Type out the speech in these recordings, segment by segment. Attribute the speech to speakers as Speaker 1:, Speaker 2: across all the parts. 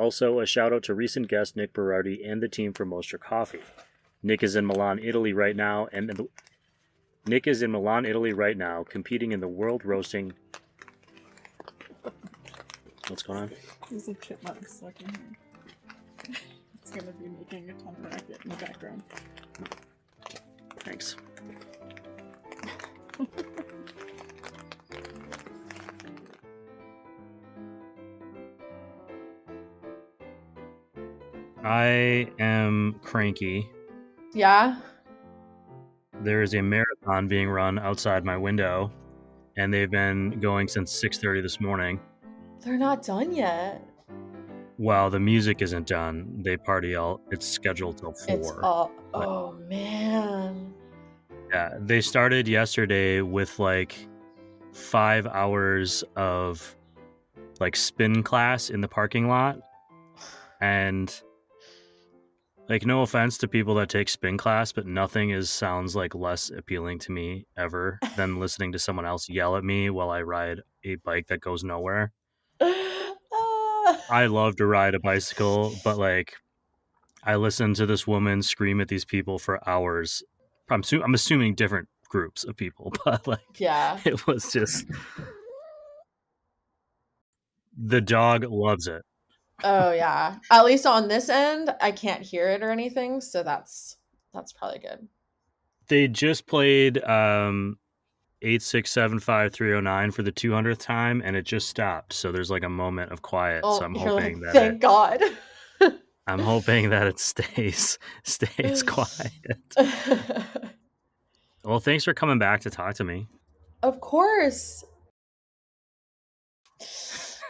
Speaker 1: Also, a shout out to recent guest Nick Berardi and the team from Mostra Coffee. Nick is in Milan, Italy right now, and the, Nick is in Milan, Italy right now, competing in the World Roasting. What's going on?
Speaker 2: There's a chipmunk stuck in here. it's gonna be making a ton of racket in the background.
Speaker 1: Thanks. I am cranky.
Speaker 3: Yeah.
Speaker 1: There is a marathon being run outside my window, and they've been going since 6:30 this morning.
Speaker 3: They're not done yet.
Speaker 1: Well, the music isn't done. They party all. It's scheduled till four.
Speaker 3: It's all. Oh man.
Speaker 1: Yeah, they started yesterday with like five hours of like spin class in the parking lot, and like no offense to people that take spin class, but nothing is sounds like less appealing to me ever than listening to someone else yell at me while I ride a bike that goes nowhere. I love to ride a bicycle, but like I listen to this woman scream at these people for hours. I'm, su- I'm assuming different groups of people, but like
Speaker 3: yeah.
Speaker 1: it was just the dog loves it.
Speaker 3: Oh yeah. At least on this end, I can't hear it or anything, so that's that's probably good.
Speaker 1: They just played um 8675309 for the 200th time and it just stopped. So there's like a moment of quiet.
Speaker 3: Oh,
Speaker 1: so I'm hoping
Speaker 3: like,
Speaker 1: that
Speaker 3: thank
Speaker 1: it,
Speaker 3: God.
Speaker 1: I'm hoping that it stays stays quiet. Well, thanks for coming back to talk to me.
Speaker 3: of course.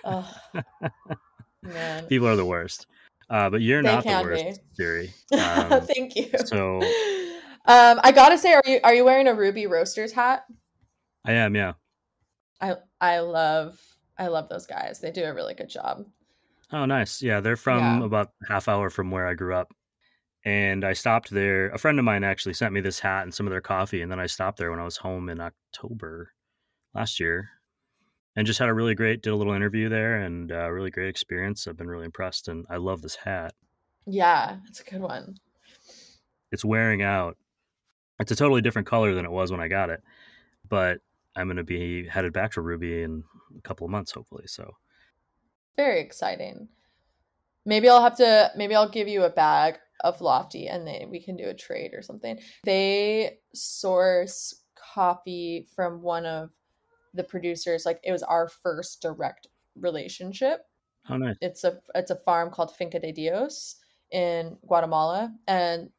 Speaker 3: Ugh. Man.
Speaker 1: People are the worst. Uh, but you're
Speaker 3: They
Speaker 1: not the worst, Siri. Um,
Speaker 3: Thank you.
Speaker 1: so
Speaker 3: um, I gotta say, are you are you wearing a Ruby Roasters hat?
Speaker 1: I am, yeah.
Speaker 3: I I love I love those guys. They do a really good job.
Speaker 1: Oh, nice. Yeah, they're from
Speaker 3: Yeah.
Speaker 1: about half hour from where I grew up. And I stopped there. A friend of mine actually sent me this hat and some of their coffee. And then I stopped there when I was home in October last year and just had a really great, did a little interview there and uh, really great experience. I've been really impressed. And I love this hat.
Speaker 3: Yeah, it's a good one.
Speaker 1: It's wearing out. It's a totally different color than it was when I got it. But I'm going to be headed back to Ruby in a couple of months, hopefully. So
Speaker 3: Very exciting. Maybe I'll have to maybe I'll give you a bag of Lofty and then we can do a trade or something. They source coffee from one of the producers. Like it was our first direct relationship.
Speaker 1: how nice.
Speaker 3: It's a it's a farm called Finca de Dios in Guatemala and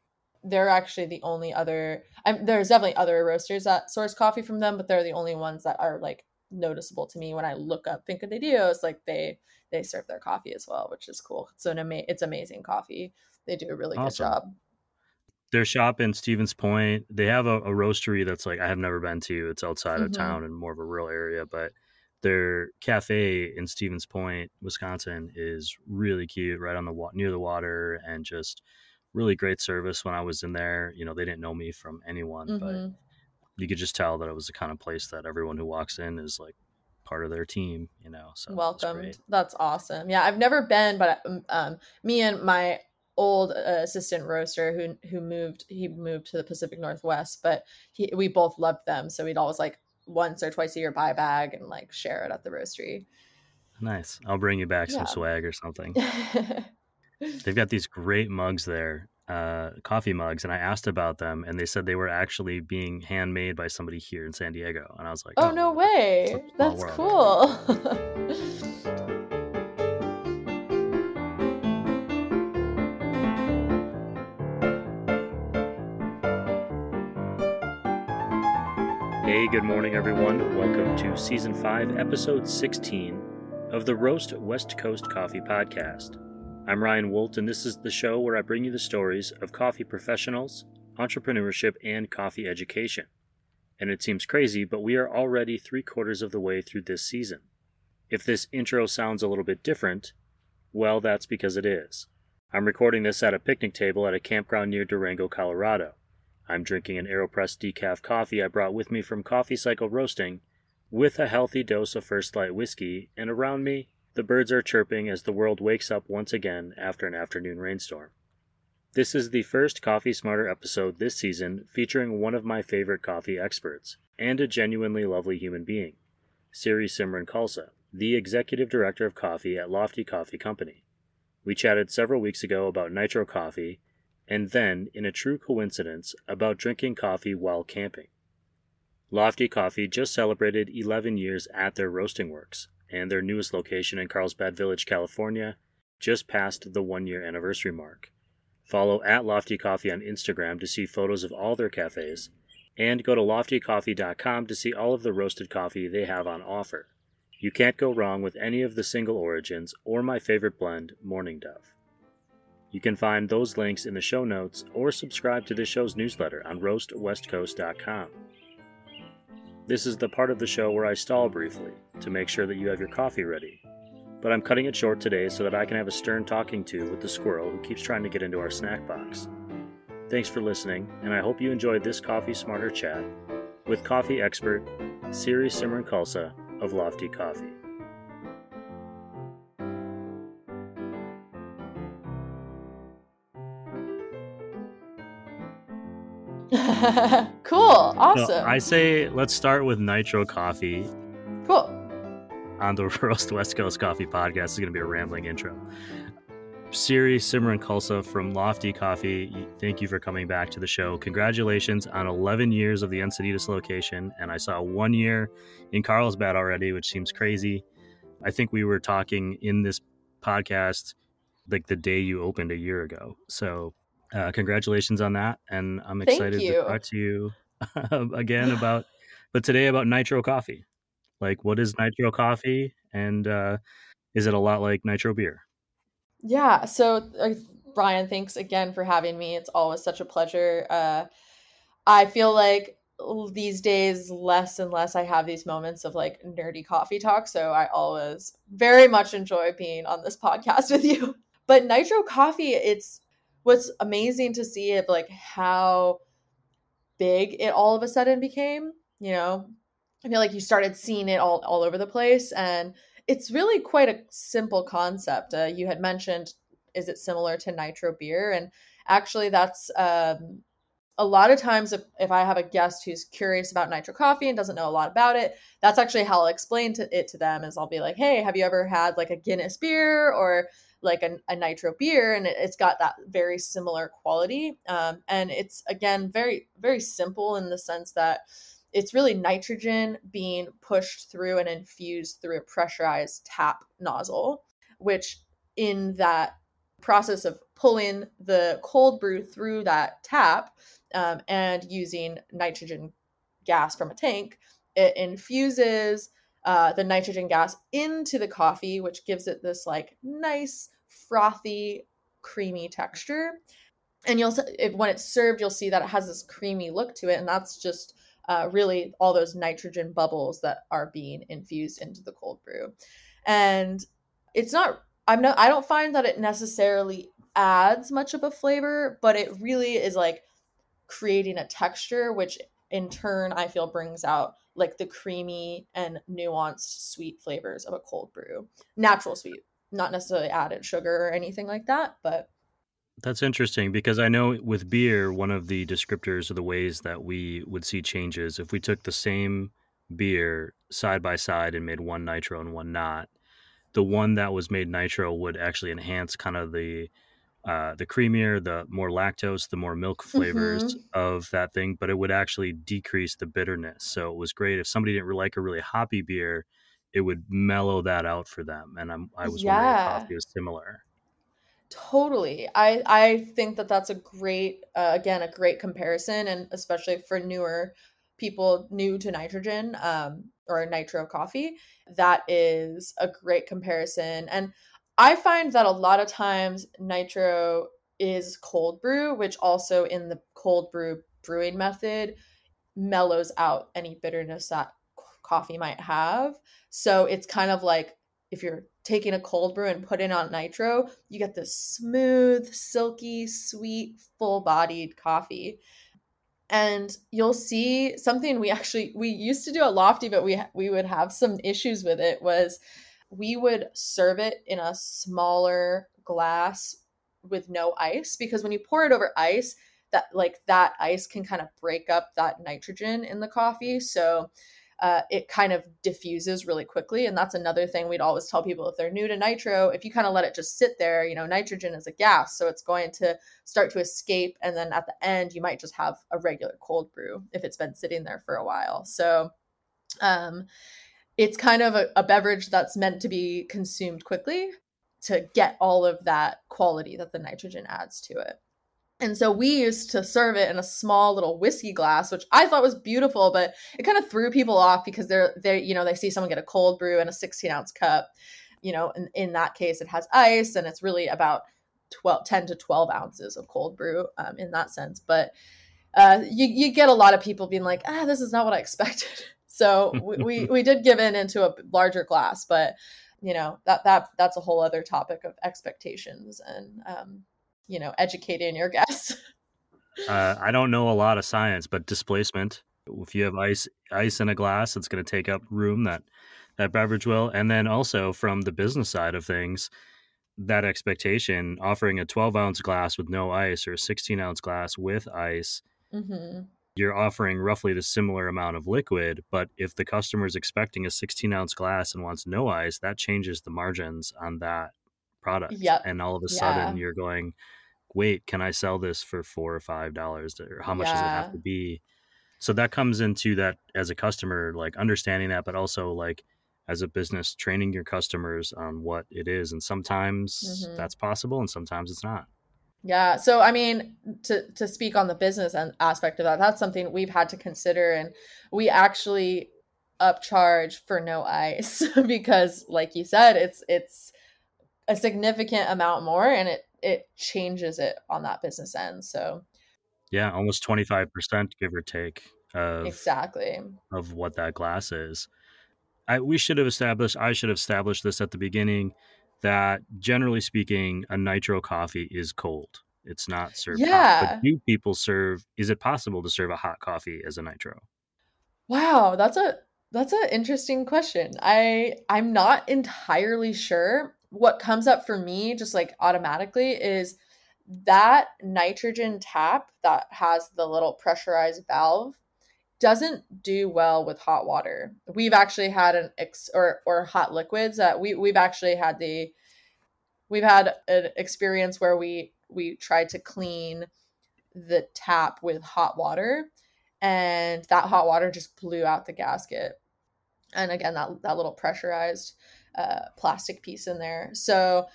Speaker 3: they're actually the only other I'm, there's definitely other roasters that source coffee from them but they're the only ones that are like noticeable to me when I look up Finca de Dios like they they serve their coffee as well which is cool it's an ama- it's amazing coffee they do a really good job
Speaker 1: their shop in Stevens Point. They have a, a roastery that's like I have never been to. It's outside of
Speaker 3: Mhm.
Speaker 1: town and more of a rural area, but their cafe in Stevens Point, Wisconsin, is really cute, right on the wa- near the water, and just really great service. When I was in there, you know, they didn't know me from anyone, but
Speaker 3: Mhm.
Speaker 1: you could just tell that it was the kind of place that everyone who walks in is like part of their team. You know, so it's
Speaker 3: welcomed that's awesome yeah i've never been but um, um me and my old uh, assistant roaster who who moved he moved to the pacific northwest but he we both loved them so we'd always like once or twice a year buy a bag and like share it at the roastery
Speaker 1: Nice. I'll bring you back
Speaker 3: Yeah.
Speaker 1: some swag or something. They've got these great mugs there, uh, coffee mugs, and I asked about them, and they said they were actually being handmade by somebody here in San Diego, and I was like,
Speaker 3: oh no way
Speaker 1: It's a small
Speaker 3: that's cool
Speaker 1: Hey, good morning, everyone. Welcome to season five, episode sixteen of the Roast West Coast Coffee Podcast. I'm Ryan Wolt, and this is the show where I bring you the stories of coffee professionals, entrepreneurship, and coffee education. And it seems crazy, but we are already three quarters of the way through this season. If this intro sounds a little bit different, well, that's because it is. I'm recording this at a picnic table at a campground near Durango, Colorado. I'm drinking an AeroPress decaf coffee I brought with me from Coffee Cycle Roasting, with a healthy dose of First Light whiskey, and around me, the birds are chirping as the world wakes up once again after an afternoon rainstorm. This is the first Coffee Smarter episode this season featuring one of my favorite coffee experts and a genuinely lovely human being, Siri Simran Khalsa, the executive director of coffee at Lofty Coffee Company. We chatted several weeks ago about nitro coffee, and then, in a true coincidence, about drinking coffee while camping. Lofty Coffee just celebrated 11 years at their roasting works, and their newest location in Carlsbad Village, California, just passed the one year anniversary mark. Follow at Lofty Coffee on Instagram to see photos of all their cafes, and go to loftycoffee.com to see all of the roasted coffee they have on offer. You can't go wrong with any of the single origins or my favorite blend, Morning Dove. You can find those links in the show notes or subscribe to this show's newsletter on roastwestcoast.com. This is the part of the show where I stall briefly to make sure that you have your coffee ready but I'm cutting it short today so that I can have a stern talking to with the squirrel who keeps trying to get into our snack box. Thanks for listening, and I hope you enjoyed this Coffee Smarter chat with coffee expert Siri Simran Khalsa of Lofty Coffee.
Speaker 3: cool, awesome.
Speaker 1: So I say let's start with nitro coffee.
Speaker 3: Cool
Speaker 1: on the Roast West Coast Coffee podcast. is going to be a rambling intro. Siri Simran Khalsa from Lofty Coffee, thank you for coming back to the show. Congratulations on 11 years of the Encinitas location. And I saw one year in Carlsbad already, which seems crazy. I think we were talking in this podcast like the day you opened a year ago. So, uh, congratulations on that. And I'm excited to talk to you again about, but today about Nitro Coffee. Like, what is nitro coffee, and uh, is it a lot like nitro beer?
Speaker 3: Yeah. So, uh, Brian, thanks again for having me. It's always such a pleasure. Uh, I feel like these days, less and less, I have these moments of like nerdy coffee talk. So, I always very much enjoy being on this podcast with you. But nitro coffee, it's what's amazing to see of like how big it all of a sudden became. You know, I feel like you started seeing it all all over the place, and it's really quite a simple concept. Uh, you had mentioned, is it similar to nitro beer? And actually, that's um, a lot of times if, if I have a guest who's curious about nitro coffee and doesn't know a lot about it, that's actually how I'll explain to it to them. Is I'll be like, hey, have you ever had like a Guinness beer or like a, a nitro beer and it, has got that very similar quality. Um, and it's again very very simple in the sense that it's really nitrogen being pushed through and infused through a pressurized tap nozzle, which in that process of pulling the cold brew through that tap um, and using nitrogen gas from a tank, it infuses uh, the nitrogen gas into the coffee, which gives it this like nice, frothy, creamy texture. And you'll, if, when it's served, you'll see that it has this creamy look to it, and that's just uh, really all those nitrogen bubbles that are being infused into the cold brew. And it's not, I'm not, I don't find that it necessarily adds much of a flavor, but it really is like creating a texture, which in turn I feel brings out like the creamy and nuanced sweet flavors of a cold brew. Natural sweet, not necessarily added sugar or anything like that, but
Speaker 1: that's interesting because I know with beer, one of the descriptors of the ways that we would see changes if we took the same beer side by side and made one nitro and one not, the one that was made nitro would actually enhance kind of the uh, the creamier, the more lactose, the more milk flavors mm-hmm. of that thing, but it would actually decrease the bitterness. So it was great if somebody didn't like a really hoppy beer, it would mellow that out for them. And I'm, I was yeah. wondering if coffee was similar.
Speaker 3: Totally. I I think that that's a great uh, again a great comparison and especially for newer people new to nitrogen um, or nitro coffee that is a great comparison and I find that a lot of times nitro is cold brew which also in the cold brew brewing method mellows out any bitterness that coffee might have. So it's kind of like if you're taking a cold brew and putting on nitro, you get this smooth, silky, sweet, full-bodied coffee. And you'll see something we actually we used to do at Lofty, but we we would have some issues with it was we would serve it in a smaller glass with no ice because when you pour it over ice, that like that ice can kind of break up that nitrogen in the coffee. So uh, it kind of diffuses really quickly. And that's another thing we'd always tell people if they're new to nitro, if you kind of let it just sit there, you know, nitrogen is a gas. So it's going to start to escape. And then at the end, you might just have a regular cold brew if it's been sitting there for a while. So um, it's kind of a, a beverage that's meant to be consumed quickly to get all of that quality that the nitrogen adds to it. And so we used to serve it in a small little whiskey glass, which I thought was beautiful, but it kind of threw people off because they're they you know they see someone get a cold brew in a 16 ounce cup. You know, in, in that case, it has ice, and it's really about 12, 10 to 12 ounces of cold brew um, in that sense. But uh, you you get a lot of people being like, ah, this is not what I expected. So we, we we did give in into a larger glass, but you know that that that's a whole other topic of expectations and um, you know educating your guests
Speaker 1: uh, i don't know a lot of science but displacement if you have ice ice in a glass it's going to take up room that that beverage will and then also from the business side of things that expectation offering a 12 ounce glass with no ice or a 16 ounce glass with ice mm-hmm. You're offering roughly the similar amount of liquid but if the customer is expecting a 16 ounce glass and wants no ice that changes the margins on that product
Speaker 3: yep.
Speaker 1: and all of a sudden yeah. you're going wait, can I sell this for four or five dollars? Or how much yeah. does it have to be? So that comes into that as a customer, like understanding that, but also like as a business, training your customers on what it is. And sometimes mm-hmm. that's possible and sometimes it's not.
Speaker 3: Yeah. So I mean, to to speak on the business and aspect of that, that's something we've had to consider, and we actually upcharge for no ice because, like you said, it's it's a significant amount more, and it it changes it on that business end. So
Speaker 1: yeah, almost 25% give or take of
Speaker 3: exactly
Speaker 1: of what that glass is. I we should have established I should have established this at the beginning that generally speaking a nitro coffee is cold. It's not served yeah. hot. But do people serve is it possible to serve a hot coffee as a nitro?
Speaker 3: Wow, that's a that's an interesting question. I I'm not entirely sure what comes up for me just like automatically is that nitrogen tap that has the little pressurized valve doesn't do well with hot water. We've actually had an ex or or hot liquids that we we've actually had the we've had an experience where we we tried to clean the tap with hot water and that hot water just blew out the gasket. And again that that little pressurized uh, plastic piece in there. So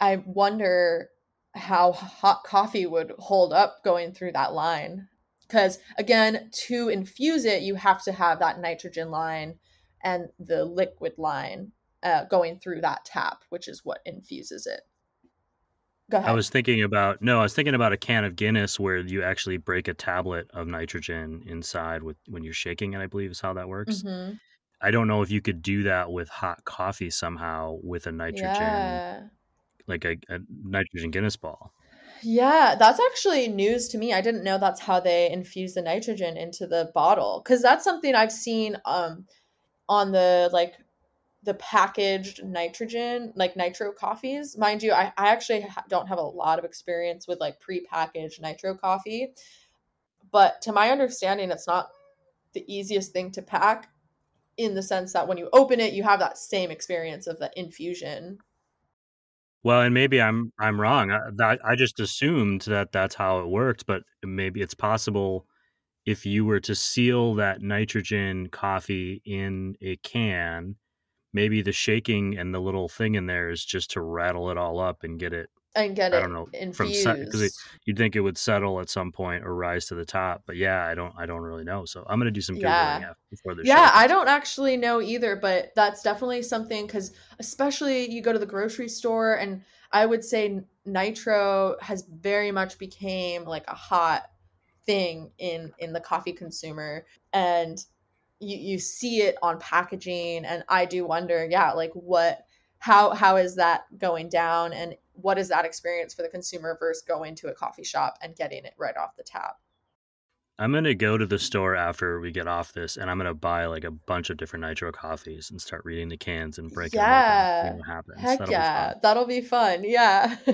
Speaker 3: I wonder how hot coffee would hold up going through that line. Because again, to infuse it, you have to have that nitrogen line and the liquid line uh, going through that tap, which is what infuses it.
Speaker 1: Go ahead. I was thinking about no, I was thinking about a can of Guinness where you actually break a tablet of nitrogen inside with when you're shaking it. I believe is how that works. Mm-hmm. I don't know if you could do that with hot coffee somehow with a nitrogen, yeah. like a, a nitrogen Guinness ball.
Speaker 3: Yeah, that's actually news to me. I didn't know that's how they infuse the nitrogen into the bottle because that's something I've seen um on the like the packaged nitrogen like nitro coffees. Mind you, I, I actually don't have a lot of experience with like pre-packaged nitro coffee, but to my understanding, it's not the easiest thing to pack in the sense that when you open it, you have that same experience of the infusion.
Speaker 1: Well, and maybe I'm I'm wrong. I, that, I just assumed that that's how it worked, but maybe it's possible if you were to seal that nitrogen coffee in a can, maybe the shaking and the little thing in there is just to rattle it all up and get it
Speaker 3: and get I don't know infused. from because
Speaker 1: you'd think it would settle at some point or rise to the top, but yeah, I don't I don't really know. So I'm gonna do some googling yeah. before the
Speaker 3: yeah. I don't actually know either, but that's definitely something because especially you go to the grocery store and I would say nitro has very much became like a hot thing in in the coffee consumer and you you see it on packaging and I do wonder yeah like what how how is that going down and what is that experience for the consumer versus going to a coffee shop and getting it right off the tap?
Speaker 1: I'm gonna go to the store after we get off this, and I'm gonna buy like a bunch of different nitro coffees and start reading the cans and breaking
Speaker 3: Yeah.
Speaker 1: them open. See what happens.
Speaker 3: Heck
Speaker 1: That'll be
Speaker 3: yeah,
Speaker 1: fun.
Speaker 3: that'll be fun. Yeah.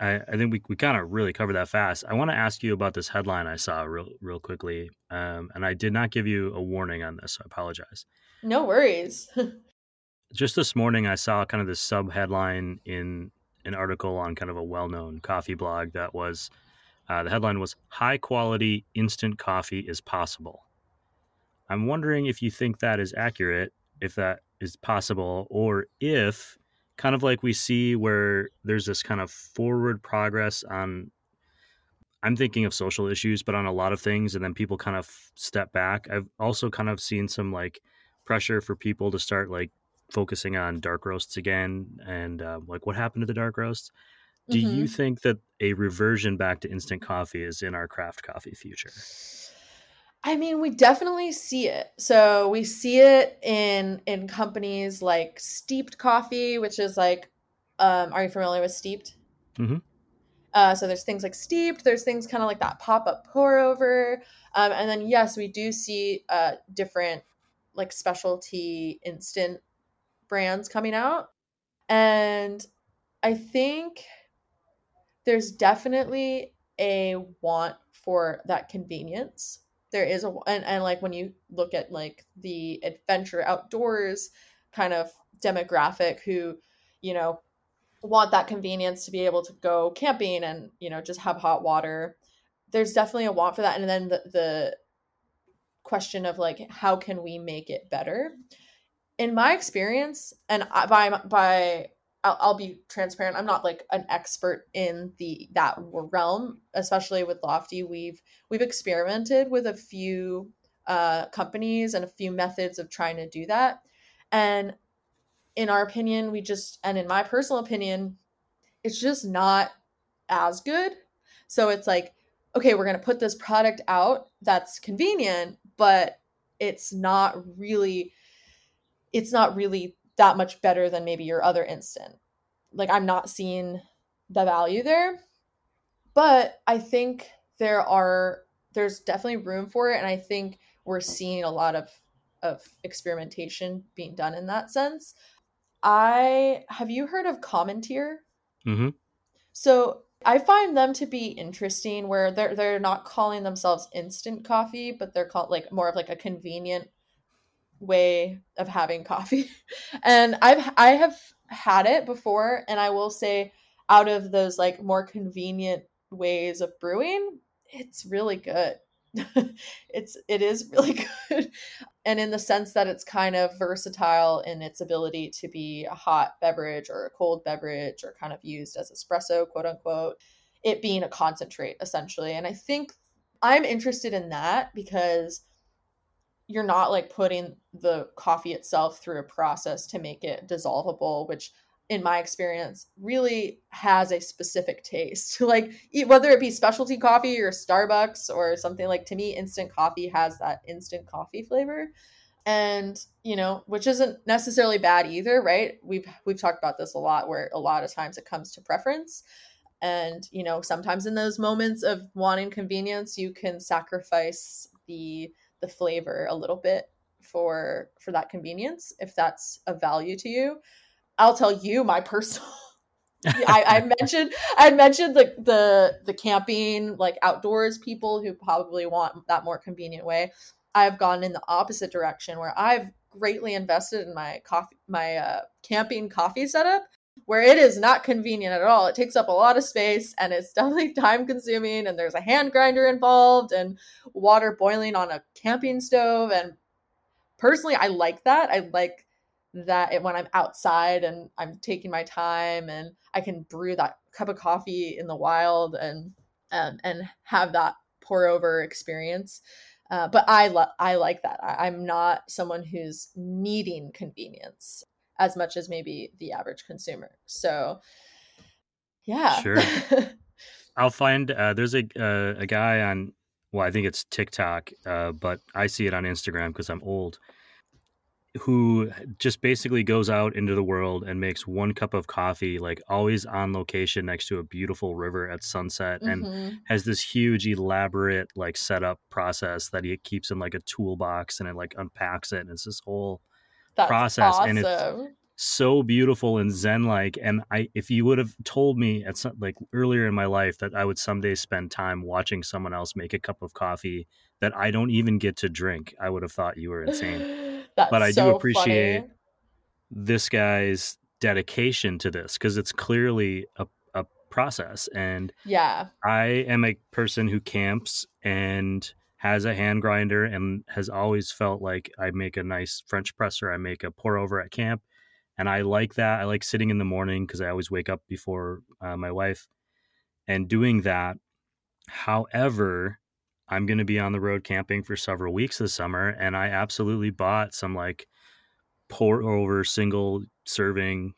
Speaker 1: I, I think we, we kind of really covered that fast. I want to ask you about this headline I saw real real quickly, um, and I did not give you a warning on this. So I apologize.
Speaker 3: no worries.
Speaker 1: Just this morning, I saw kind of this sub headline in an article on kind of a well known coffee blog that was uh, the headline was "High quality instant coffee is possible." I'm wondering if you think that is accurate, if that is possible, or if kind of like we see where there's this kind of forward progress on I'm thinking of social issues, but on a lot of things, and then people kind of step back. I've also kind of seen some like pressure for people to start like focusing on dark roasts again, and uh, like what happened to the dark roasts. Do you
Speaker 3: Mhm.
Speaker 1: think that a reversion back to instant coffee is in our craft coffee future?
Speaker 3: I mean, we definitely see it. So we see it in in companies like Steeped Coffee, which is like, um, are you familiar with Steeped?
Speaker 1: Mhm.
Speaker 3: Uh, so there's things like Steeped. There's things kind of like that pop up pour over, um, and then yes, we do see uh, different like specialty instant brands coming out, and I think there's definitely a want for that convenience. There is a and, and like when you look at like the adventure outdoors kind of demographic who you know want that convenience to be able to go camping and you know just have hot water there's definitely a want for that. And then the, the question of like how can we make it better in my experience and I, by by I'll, I'll be transparent i'm not like an expert in the that realm especially with lofty. We've we've experimented with a few uh, companies and a few methods of trying to do that. And in our opinion we just and in my personal opinion it's just not as good. So it's like okay we're going to put this product out that's convenient but it's not really it's not really that much better than maybe your other instant. Like i'm not seeing the value there but i think there are there's definitely room for it and i think we're seeing a lot of of experimentation being done in that sense. I have you heard of Cometeer
Speaker 1: Mm-hmm.
Speaker 3: so I find them to be interesting where they're they're not calling themselves instant coffee, but they're called like more of like a convenient way of having coffee. And I've I have had it before and I will say out of those like more convenient ways of brewing, it's really good. it's it is really good. And in the sense that it's kind of versatile in its ability to be a hot beverage or a cold beverage or kind of used as espresso, quote unquote, it being a concentrate essentially. And I think I'm interested in that because you're not like putting the coffee itself through a process to make it dissolvable, which in my experience really has a specific taste. Like whether it be specialty coffee or starbucks or something like to me instant coffee has that instant coffee flavor. And you know which isn't necessarily bad either right? We've we've talked about this a lot where a lot of times it comes to preference. And you know sometimes in those moments of wanting convenience you can sacrifice the the flavor a little bit for for that convenience if that's a value to you I'll tell you my personal. I, I mentioned I mentioned the the the camping like outdoors people who probably want that more convenient way. I've gone in the opposite direction where I've greatly invested in my coffee my uh, camping coffee setup where it is not convenient at all. It takes up a lot of space and it's definitely time consuming and there's a hand grinder involved and water boiling on a camping stove and personally I like that. I like that it, when I'm outside and I'm taking my time and I can brew that cup of coffee in the wild and um, and have that pour over experience. Uh, but I lo- I like that. I- I'm not someone who's needing convenience as much as maybe the average consumer. So yeah,
Speaker 1: Sure. I'll find uh, there's a uh, a guy on well I think it's TikTok, uh, but I see it on Instagram because I'm old. who just basically goes out into the world and makes one cup of coffee, like always on location next to a beautiful river at sunset, and
Speaker 3: Mhm.
Speaker 1: has this huge, elaborate like setup process that he keeps in like a toolbox and it like unpacks it, and it's this whole
Speaker 3: That's
Speaker 1: process,
Speaker 3: awesome.
Speaker 1: and it's- so beautiful and zen like and i if you would have told me at some like earlier in my life that i would someday spend time watching someone else make a cup of coffee that i don't even get to drink i would have thought you were insane But I do appreciate-
Speaker 3: funny.
Speaker 1: this guy's dedication to this because it's clearly a, a process and
Speaker 3: Yeah.
Speaker 1: i am a person who camps and has a hand grinder and has always felt like i make a nice french presser i make a pour over at camp and I like that. I like sitting in the morning because I always wake up before uh, my wife and doing that. However, I'm going to be on the road camping for several weeks this summer, and I absolutely bought some like pour over single serving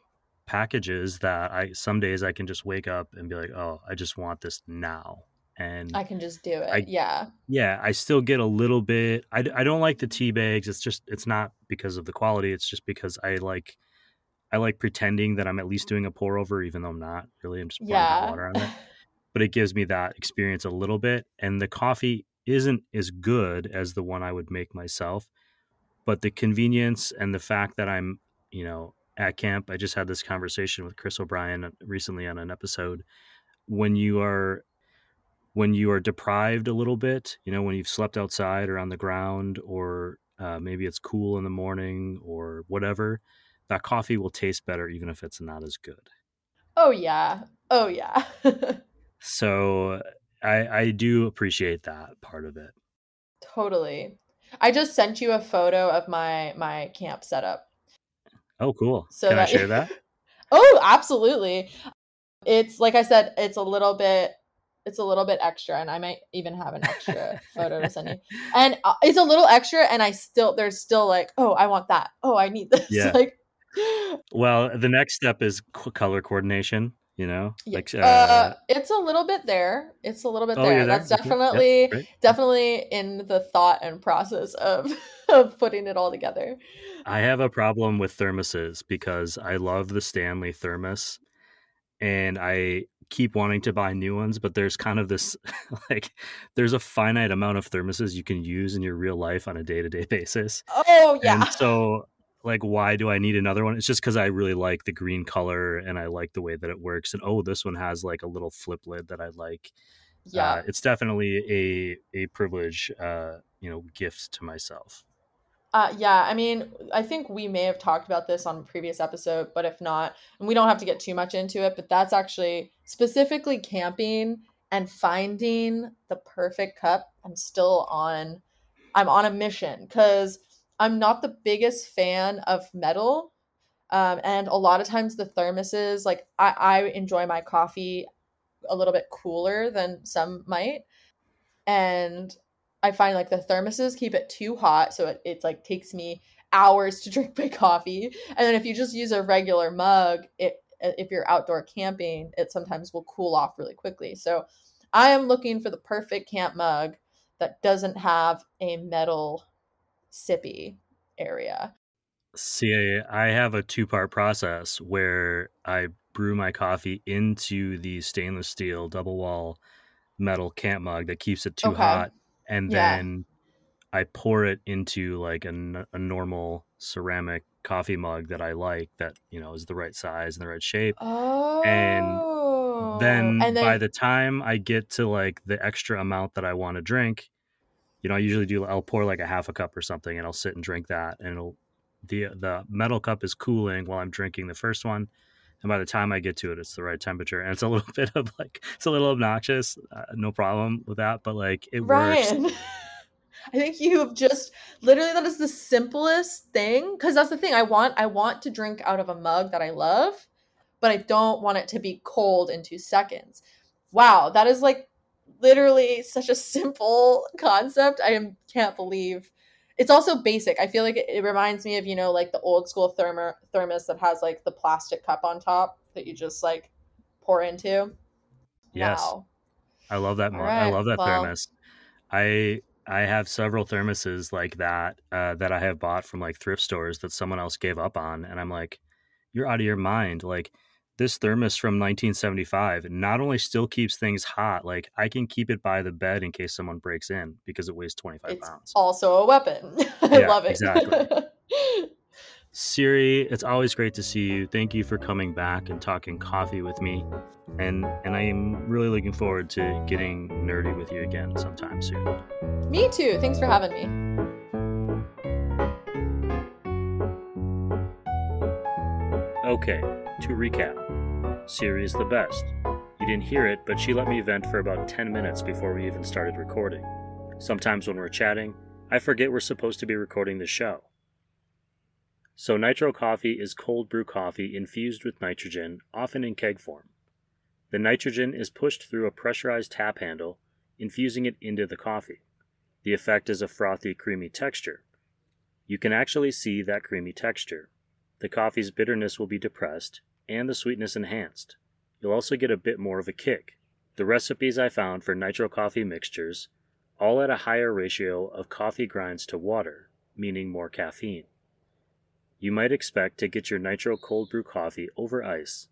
Speaker 1: packages that I some days I can just wake up and be like, oh, I just want this now. And
Speaker 3: I can just do it.
Speaker 1: I-
Speaker 3: yeah.
Speaker 1: yeah, I still get a little bit. I, I don't like the tea bags. It's just it's not because of the quality. It's just because I like I like pretending that I'm at least doing a pour over, even though I'm not really. I'm just pouring
Speaker 3: Yeah.
Speaker 1: water on it. But it gives me that experience a little bit, and the coffee isn't as good as the one I would make myself. But the convenience and the fact that I'm, you know, at camp. I just had this conversation with Chris O'Brien recently on an episode. When you are when you are deprived a little bit, you know, when you've slept outside or on the ground, or uh, maybe it's cool in the morning or whatever, that coffee will taste better even if it's not as good.
Speaker 3: Oh yeah. Oh yeah.
Speaker 1: So I, I do appreciate that part of it.
Speaker 3: totally. I just sent you a photo of my my camp setup.
Speaker 1: Oh, cool.
Speaker 3: So
Speaker 1: Can I
Speaker 3: that-
Speaker 1: share that?
Speaker 3: Oh, absolutely. It's like I said, it's a little bit it's a little bit extra and I might even have an extra photo to send you. And uh, it's a little extra and I still there's still like, "Oh, I want that. Oh, I need this."
Speaker 1: Yeah.
Speaker 3: Like
Speaker 1: Well, the next step is color coordination. You know,
Speaker 3: Yeah.
Speaker 1: like
Speaker 3: uh, it's a little bit there. It's a little bit
Speaker 1: oh,
Speaker 3: there.
Speaker 1: there?
Speaker 3: That's definitely definitely in the thought and process of of putting it all together.
Speaker 1: I have a problem with thermoses because I love the Stanley thermos and I keep wanting to buy new ones, but there's kind of this like there's a finite amount of thermoses you can use in your real life on a day-to-day basis.
Speaker 3: Oh yeah.
Speaker 1: And so like why do I need another one? It's just cuz I really like the green color and I like the way that it works and oh this one has like a little flip lid that I like.
Speaker 3: yeah.
Speaker 1: Uh, it's definitely a a privilege uh you know gift to myself.
Speaker 3: Uh, yeah, I mean, I think we may have talked about this on a previous episode, but if not, and we don't have to get too much into it, but that's actually specifically camping and finding the perfect cup. I'm still on, I'm on a mission because I'm not the biggest fan of metal. Um, and a lot of times the thermoses, like I, I enjoy my coffee a little bit cooler than some might. And I find like the thermoses keep it too hot, so it, it's like takes me hours to drink my coffee. And then if you just use a regular mug, it if you're outdoor camping, it sometimes will cool off really quickly. So I am looking for the perfect camp mug that doesn't have a metal sippy area.
Speaker 1: See, I have a two part process where I brew my coffee into the stainless steel double wall metal camp mug that keeps it too
Speaker 3: Okay.
Speaker 1: hot. And
Speaker 3: Yeah.
Speaker 1: then I pour it into like a, a normal ceramic coffee mug that I like that, you know, is the right size and the right shape.
Speaker 3: Oh.
Speaker 1: Then,
Speaker 3: and then
Speaker 1: by the time I get to like the extra amount that I want to drink, you know, I usually do, I'll pour like a half a cup or something and I'll sit and drink that. And it'll, the, the metal cup is cooling while I'm drinking the first one. And by the time I get to it, it's the right temperature. And it's a little bit of like, it's a little obnoxious. Uh, no problem with that. But like, it works.
Speaker 3: I think you have just literally that is the simplest thing because that's the thing I want I want to drink out of a mug that I love, but I don't want it to be cold in 2 seconds. Wow, that is like literally such a simple concept. I am, can't believe it's also basic. I feel like it, it reminds me of, you know, like the old school thermo, thermos that has like the plastic cup on top that you just like pour into.
Speaker 1: Yes.
Speaker 3: Wow.
Speaker 1: I love that. Mug. I love that
Speaker 3: well-
Speaker 1: thermos. I I have several thermoses like that uh, that I have bought from like thrift stores that someone else gave up on, and I'm like, you're out of your mind. Like this thermos from 1975 not only still keeps things hot, like I can keep it by the bed in case someone breaks in because it weighs 25
Speaker 3: It's
Speaker 1: pounds.
Speaker 3: also a weapon. I
Speaker 1: Yeah,
Speaker 3: love it.
Speaker 1: exactly. Siri, it's always great to see you. Thank you for coming back and talking coffee with me. And and I am really looking forward to getting nerdy with you again sometime soon.
Speaker 3: me too. Thanks for having me.
Speaker 1: Okay, to recap. Siri is the best. You didn't hear it, but she let me vent for about 10 minutes before we even started recording. Sometimes when we're chatting, I forget we're supposed to be recording the show. So, nitro coffee is cold brew coffee infused with nitrogen, often in keg form. The nitrogen is pushed through a pressurized tap handle, infusing it into the coffee. The effect is a frothy, creamy texture. You can actually see that creamy texture. The coffee's bitterness will be depressed and the sweetness enhanced. You'll also get a bit more of a kick. The recipes I found for nitro coffee mixtures all at a higher ratio of coffee grinds to water, meaning more caffeine. You might expect to get your nitro cold brew coffee over ice,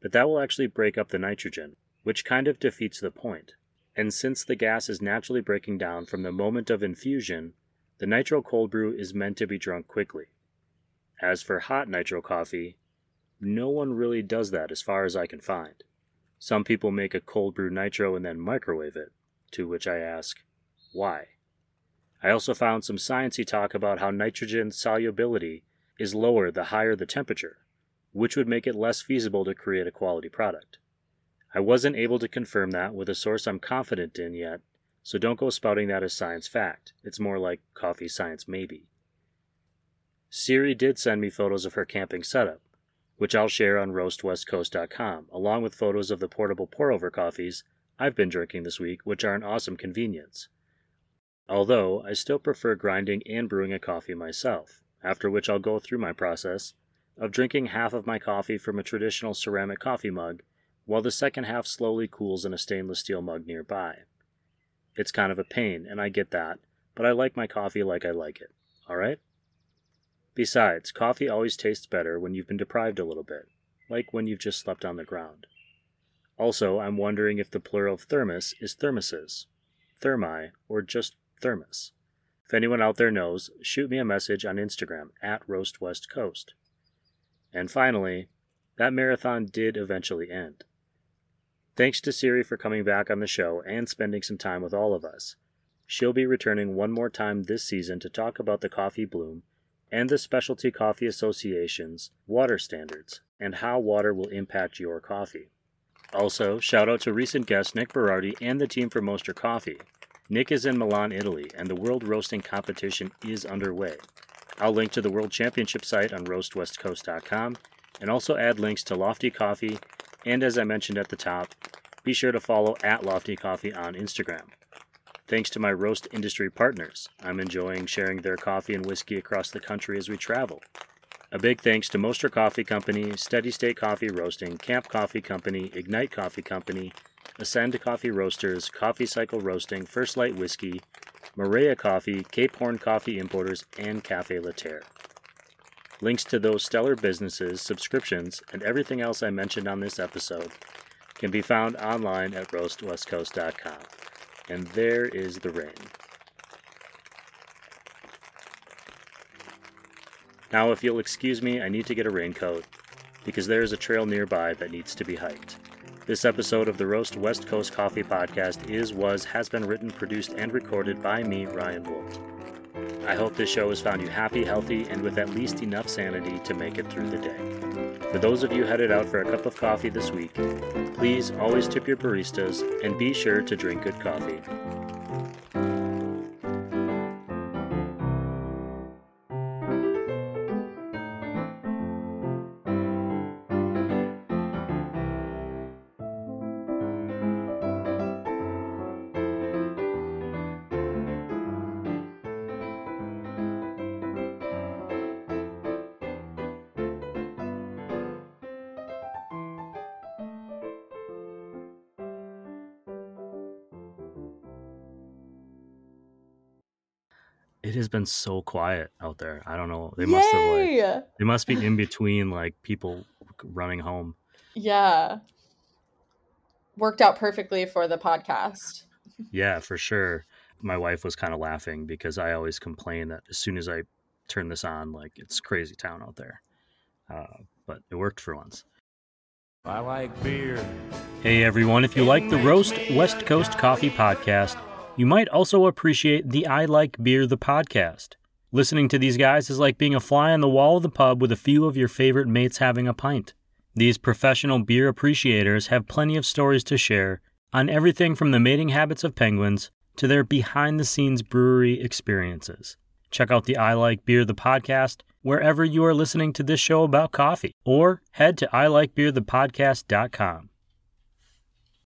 Speaker 1: but that will actually break up the nitrogen, which kind of defeats the point. And since the gas is naturally breaking down from the moment of infusion, the nitro cold brew is meant to be drunk quickly. As for hot nitro coffee, no one really does that as far as I can find. Some people make a cold brew nitro and then microwave it, to which I ask, why? I also found some sciencey talk about how nitrogen solubility is lower the higher the temperature, which would make it less feasible to create a quality product. I wasn't able to confirm that with a source I'm confident in yet, so don't go spouting that as science fact. It's more like coffee science maybe. Siri did send me photos of her camping setup, which I'll share on roastwestcoast.com, along with photos of the portable pour over coffees I've been drinking this week, which are an awesome convenience. Although, I still prefer grinding and brewing a coffee myself, after which I'll go through my process of drinking half of my coffee from a traditional ceramic coffee mug, while the second half slowly cools in a stainless steel mug nearby. It's kind of a pain, and I get that, but I like my coffee like I like it, alright? Besides, coffee always tastes better when you've been deprived a little bit, like when you've just slept on the ground. Also, I'm wondering if the plural of thermos is thermoses, thermi, or just thermos. If anyone out there knows, shoot me a message on Instagram at roastwestcoast. And finally, that marathon did eventually end. Thanks to Siri for coming back on the show and spending some time with all of us. She'll be returning one more time this season to talk about the coffee bloom and the Specialty Coffee Association's water standards and how water will impact your coffee. Also, shout out to recent guest Nick Berardi and the team for Mostra Coffee. Nick is in Milan, Italy, and the World Roasting Competition is underway. I'll link to the World Championship site on roastwestcoast.com and also add links to Lofty Coffee and as I mentioned at the top, be sure to follow at Lofty Coffee on Instagram. Thanks to my roast industry partners, I'm enjoying sharing their coffee and whiskey across the country as we travel. A big thanks to Mostra Coffee Company, Steady State Coffee Roasting, Camp Coffee Company, Ignite Coffee Company, Ascend Coffee Roasters, Coffee Cycle Roasting, First Light Whiskey, Maria Coffee, Cape Horn Coffee Importers, and Cafe Laterre. Links to those stellar businesses, subscriptions, and everything else I mentioned on this episode can be found online at roastwestcoast.com. And there is the rain. Now, if you'll excuse me, I need to get a raincoat because there is a trail nearby that needs to be hiked. This episode of the Roast West Coast Coffee Podcast is, was, has been written, produced, and recorded by me, Ryan Wolt. I hope this show has found you happy, healthy, and with at least enough sanity to make it through the day. For those of you headed out for a cup of coffee this week, please always tip your baristas and be sure to drink good coffee. It has been so quiet out there. I don't know. They must have like they must be in between like people running home.
Speaker 3: Yeah. Worked out perfectly for the podcast.
Speaker 1: Yeah, for sure. My wife was kind of laughing because I always complain that as soon as I turn this on, like it's crazy town out there. Uh, but it worked for once.
Speaker 4: I like beer.
Speaker 1: Hey everyone, if you like the Roast West Coast Coffee podcast, you might also appreciate the I Like Beer the podcast. Listening to these guys is like being a fly on the wall of the pub with a few of your favorite mates having a pint. These professional beer appreciators have plenty of stories to share on everything from the mating habits of penguins to their behind the scenes brewery experiences. Check out the I Like Beer the podcast wherever you are listening to this show about coffee, or head to ilikebeerthepodcast.com.